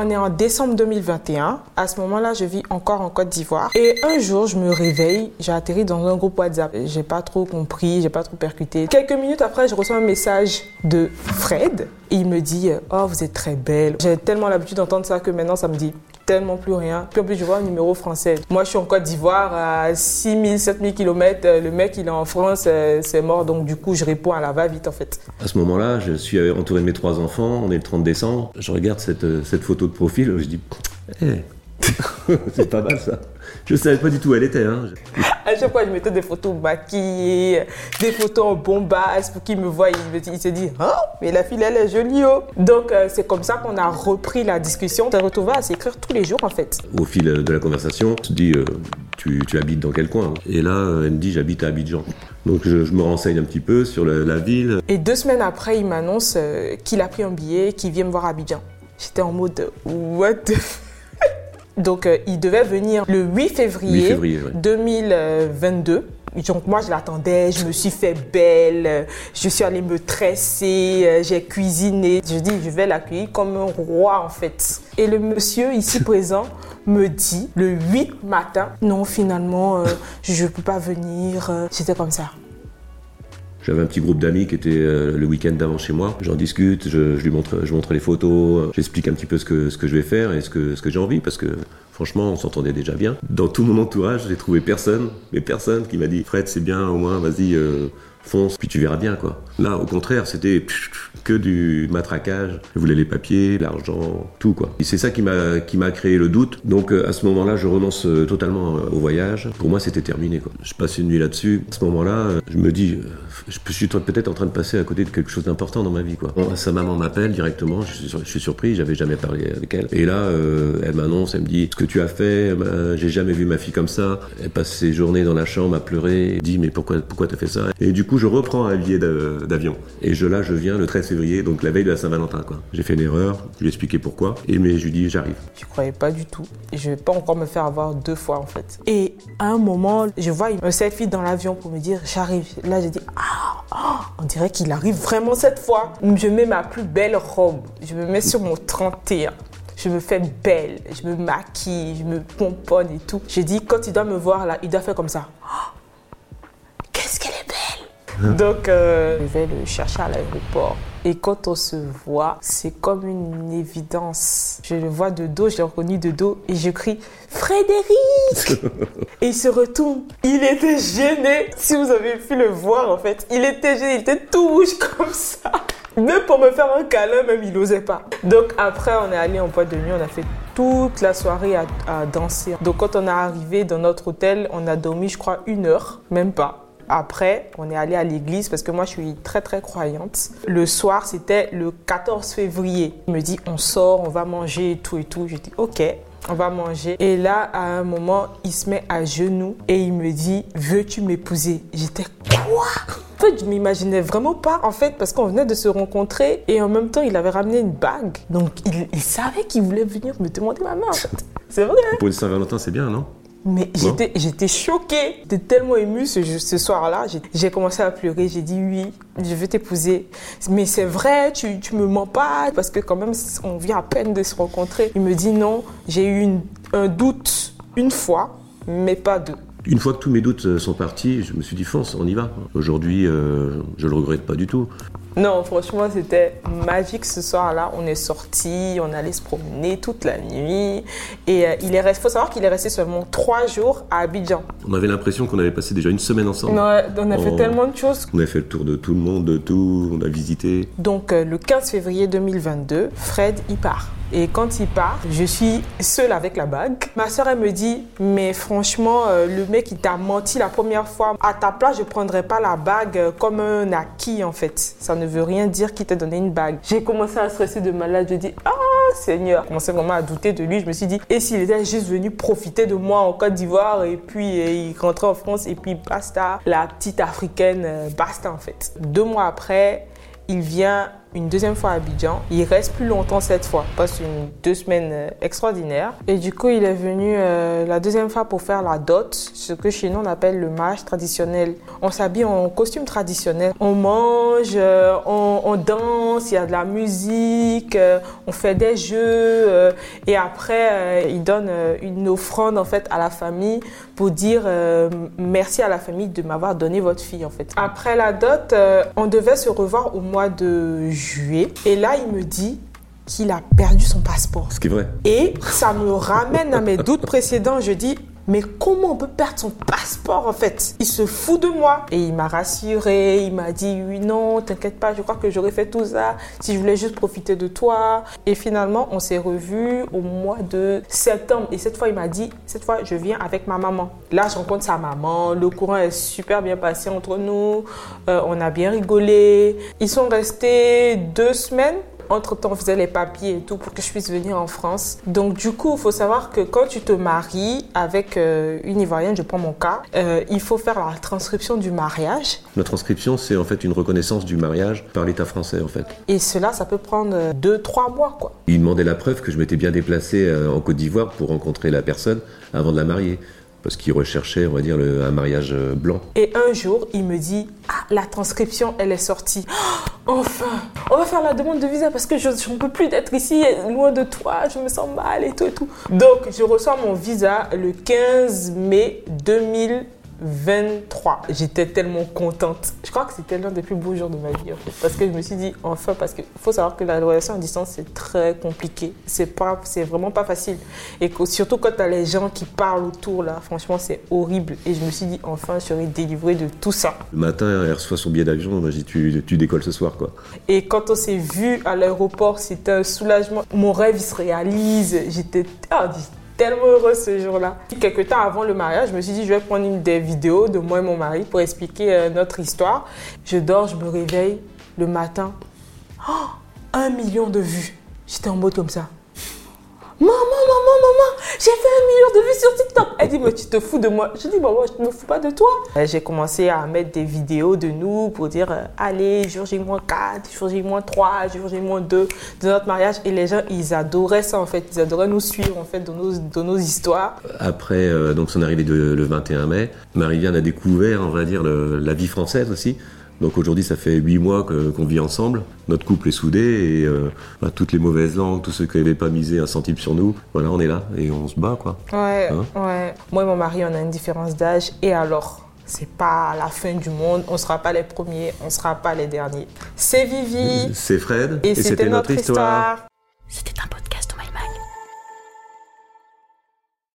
On est en décembre 2021. À ce moment-là, je vis encore en Côte d'Ivoire. Et un jour, je me réveille, j'ai atterri dans un groupe WhatsApp. J'ai pas trop compris, j'ai pas trop percuté. Quelques minutes après, je reçois un message de Fred. il me dit Oh, vous êtes très belle. J'ai tellement l'habitude d'entendre ça que maintenant, ça me dit tellement plus rien. Puis en plus, je vois un numéro français. Moi, je suis en Côte d'Ivoire à 6000, 7000 km. Le mec, il est en France, euh, c'est mort. Donc, du coup, je réponds à la va-vite, en fait. À ce moment-là, je suis entouré de mes trois enfants. On est le 30 décembre. Je regarde cette, euh, cette photo de profil. Je dis, eh, c'est pas mal ça. Je savais pas du tout où elle était. Hein. À chaque fois, je mettais des photos maquillées, des photos en bombasse pour qu'il me voie. Il, se dit, hein, mais la fille, elle est jolie. Oh. Donc, euh, c'est comme ça qu'on a repris la discussion. On s'est retrouvé à s'écrire tous les jours, en fait. Au fil de la conversation, on se dit, euh, tu, habites dans quel coin Et là, euh, elle me dit, j'habite à Abidjan. Donc, je, me renseigne un petit peu sur la, ville. Et deux semaines après, il m'annonce qu'il a pris un billet, qu'il vient me voir à Abidjan. J'étais en mode, what the donc, euh, il devait venir le 8 février, 2022. Donc moi je l'attendais, je me suis fait belle, je suis allée me tresser, euh, j'ai cuisiné. Je dis je vais l'accueillir comme un roi en fait. Et le monsieur ici présent me dit le 8 matin, non finalement euh, je ne peux pas venir. J'étais comme ça. J'avais un petit groupe d'amis qui était le week-end d'avant chez moi. J'en discute, je, lui montre, je montre les photos, j'explique un petit peu ce que, je vais faire et ce que, ce que j'ai envie parce que Franchement, on s'entendait déjà bien. Dans tout mon entourage, j'ai trouvé personne, mais personne qui m'a dit Fred, c'est bien, au moins, vas-y, euh, fonce, puis tu verras bien, quoi. Là, au contraire, c'était que du matraquage. Je voulais les papiers, l'argent, tout, quoi. Et c'est ça qui m'a, créé le doute. Donc, euh, à ce moment-là, je renonce euh, totalement euh, au voyage. Pour moi, c'était terminé, quoi. Je passe une nuit là-dessus. À ce moment-là, je me dis, je suis peut-être en train de passer à côté de quelque chose d'important dans ma vie, quoi. sa maman m'appelle directement, je suis, je surpris, j'avais jamais parlé avec elle. Et là, elle m'annonce, elle me dit, ce que tu as fait, j'ai jamais vu ma fille comme ça. Elle passe ses journées dans la chambre à pleurer, elle dit, mais pourquoi, pourquoi t'as fait ça? Et du coup, je reprends un billet d'avion. Et je, là, je viens le 13 février, donc la veille de la Saint-Valentin. Quoi. J'ai fait une erreur, je lui ai expliqué pourquoi. Et mais je lui dis, j'arrive. Je croyais pas du tout. Et je vais pas encore me faire avoir deux fois, en fait. Et à un moment, je vois un selfie dans l'avion pour me dire, j'arrive. Là, j'ai dit, ah, ah, on dirait qu'il arrive vraiment cette fois. Je mets ma plus belle robe. Je me mets sur mon 31 je me fais belle, je me maquille, je me pomponne et tout. J'ai dit, quand il doit me voir là, il doit faire comme ça. Donc, euh, je vais le chercher à l'aéroport. Et quand on se voit, c'est comme une évidence. Je le vois de dos, je l'ai reconnu de dos et je crie Frédéric Et il se retourne. Il était gêné. Si vous avez pu le voir, en fait, il était gêné, il était tout rouge comme ça. Même pour me faire un câlin, même il n'osait pas. Donc après, on est allé en boîte de nuit, on a fait toute la soirée à, à danser. Donc quand on est arrivé dans notre hôtel, on a dormi, je crois, une heure, même pas. Après, on est allé à l'église parce que moi, je suis très, très croyante. Le soir, c'était le 14 février. Il me dit, on sort, on va manger et tout et tout. Je dis, ok, on va manger. Et là, à un moment, il se met à genoux et il me dit, veux-tu m'épouser? J'étais, quoi? En fait, je m'imaginais vraiment pas, en fait, parce qu'on venait de se rencontrer et en même temps, il avait ramené une bague. Donc, il, savait qu'il voulait venir me demander ma main, en fait. C'est vrai. Pour Saint-Valentin, c'est bien, non? Mais j'étais, j'étais choquée. J'étais tellement émue ce, ce soir-là. J'ai, commencé à pleurer. J'ai dit oui, je veux t'épouser. Mais c'est vrai, tu, tu me mens pas. Parce que quand même, on vient à peine de se rencontrer. Il me dit non, j'ai eu un doute une fois, mais pas deux. Une fois que tous mes doutes euh, sont partis, je me suis dit fonce, on y va. Aujourd'hui, euh, je le regrette pas du tout. Non, franchement, c'était magique ce soir-là. On est sorti, on allait se promener toute la nuit. Et euh, il est faut savoir qu'il est resté seulement trois jours à Abidjan. On avait l'impression qu'on avait passé déjà une semaine ensemble. Ouais, on a fait tellement de choses. On a fait le tour de tout le monde, de tout, on a visité. Donc, le 15 février 2022, Fred y part. Et quand il part, je suis seule avec la bague. Ma soeur, elle me dit, mais franchement, euh, le mec, il t'a menti la première fois. À ta place, je prendrais pas la bague euh, comme un acquis, en fait. Ça ne veut rien dire qu'il t'a donné une bague. J'ai commencé à stresser de malade. Je dis, ah, Seigneur. Je commençais vraiment à douter de lui. Je me suis dit, et s'il était juste venu profiter de moi en Côte d'Ivoire et puis euh, il rentrait en France et puis basta, la petite africaine, basta, en fait. Deux mois après, il vient une deuxième fois à Abidjan. Il reste plus longtemps cette fois, passe une deux semaines euh, extraordinaires. Et du coup, il est venu euh, la deuxième fois pour faire la dot, ce que chez nous on appelle le mariage traditionnel. On s'habille en costume traditionnel, on mange, euh, on, danse, il y a de la musique, on fait des jeux et après il donne une offrande en fait à la famille pour dire euh, merci à la famille de m'avoir donné votre fille en fait. Après la dot, euh, on devait se revoir au mois de juillet et là il me dit qu'il a perdu son passeport. Ce qui est vrai. Et ça me ramène à mes doutes précédents. Je dis, mais comment on peut perdre son passeport en fait? Il se fout de moi. Et il m'a rassuré, il m'a dit, oui, non, t'inquiète pas, je crois que j'aurais fait tout ça si je voulais juste profiter de toi. Et finalement, on s'est revus au mois de septembre. Et cette fois, il m'a dit, cette fois, je viens avec ma maman. Là, je rencontre sa maman. Le courant est super bien passé entre nous. Euh, on a bien rigolé. Ils sont restés deux semaines entre-temps, on faisait les papiers et tout pour que je puisse venir en France. Donc, du coup, il faut savoir que quand tu te maries avec euh, une Ivoirienne, je prends mon cas, euh, il faut faire la transcription du mariage. La transcription, c'est en fait une reconnaissance du mariage par l'État français, en fait. Et cela, ça peut prendre euh, deux, trois mois, quoi. Il demandait la preuve que je m'étais bien déplacé euh, en Côte d'Ivoire pour rencontrer la personne avant de la marier. Parce qu'il recherchait, on va dire, le- un mariage euh, blanc. Et un jour, il me dit Ah, la transcription, elle est sortie. Oh, enfin, on va faire la demande de visa parce que je ne peux plus d'être ici, loin de toi, je me sens mal et tout et tout. Donc, je reçois mon visa le 15 mai 2023. J'étais tellement contente. Je crois que c'était l'un des plus beaux jours de ma vie, en fait, parce que je me suis dit enfin, parce qu'il faut savoir que la relation à distance, c'est très compliqué. C'est pas, c'est vraiment pas facile. Et que- surtout quand tu as les gens qui parlent autour, là, franchement, c'est horrible. Et je me suis dit, enfin, je serai délivrée de tout ça. Le matin, elle reçoit son billet d'avion, moi j'ai dit tu, tu décolles ce soir, quoi. Et quand on s'est vu à l'aéroport, c'était un soulagement. Mon rêve, il se réalise. J'étais ah, tellement heureuse ce jour-là. Quelques temps avant le mariage, je me suis dit, je vais prendre une des vidéos de moi et mon mari pour expliquer euh, notre histoire. Je dors, je me réveille le matin. Oh, un million de vues. J'étais en mode comme ça. Maman, maman, maman, j'ai fait un million de vues sur TikTok. Elle dit, mais tu te fous de moi. Je dis, maman, je ne me fous pas de toi. Euh, J'ai commencé à mettre des vidéos de nous pour dire, euh, allez, jour J-4, jour J-3, jour J-2 de notre mariage. Et les gens, ils adoraient ça en fait. Ils adoraient nous suivre en fait dans nos, dans nos histoires. Après euh, donc son arrivée le 21 mai, Marie-Viane a découvert, on va dire, la vie française aussi. Donc aujourd'hui, ça fait huit mois que- qu'on vit ensemble. Notre couple est soudé et euh, bah, toutes les mauvaises langues, tous ceux qui n'avaient pas misé un centime sur nous, voilà, on est là et on se bat, quoi. Ouais, Hein ouais. Moi et mon mari, on a une différence d'âge. Et alors c'est pas la fin du monde, on sera pas les premiers, on sera pas les derniers. C'est Vivi C'est Fred et, c'était notre histoire. C'était un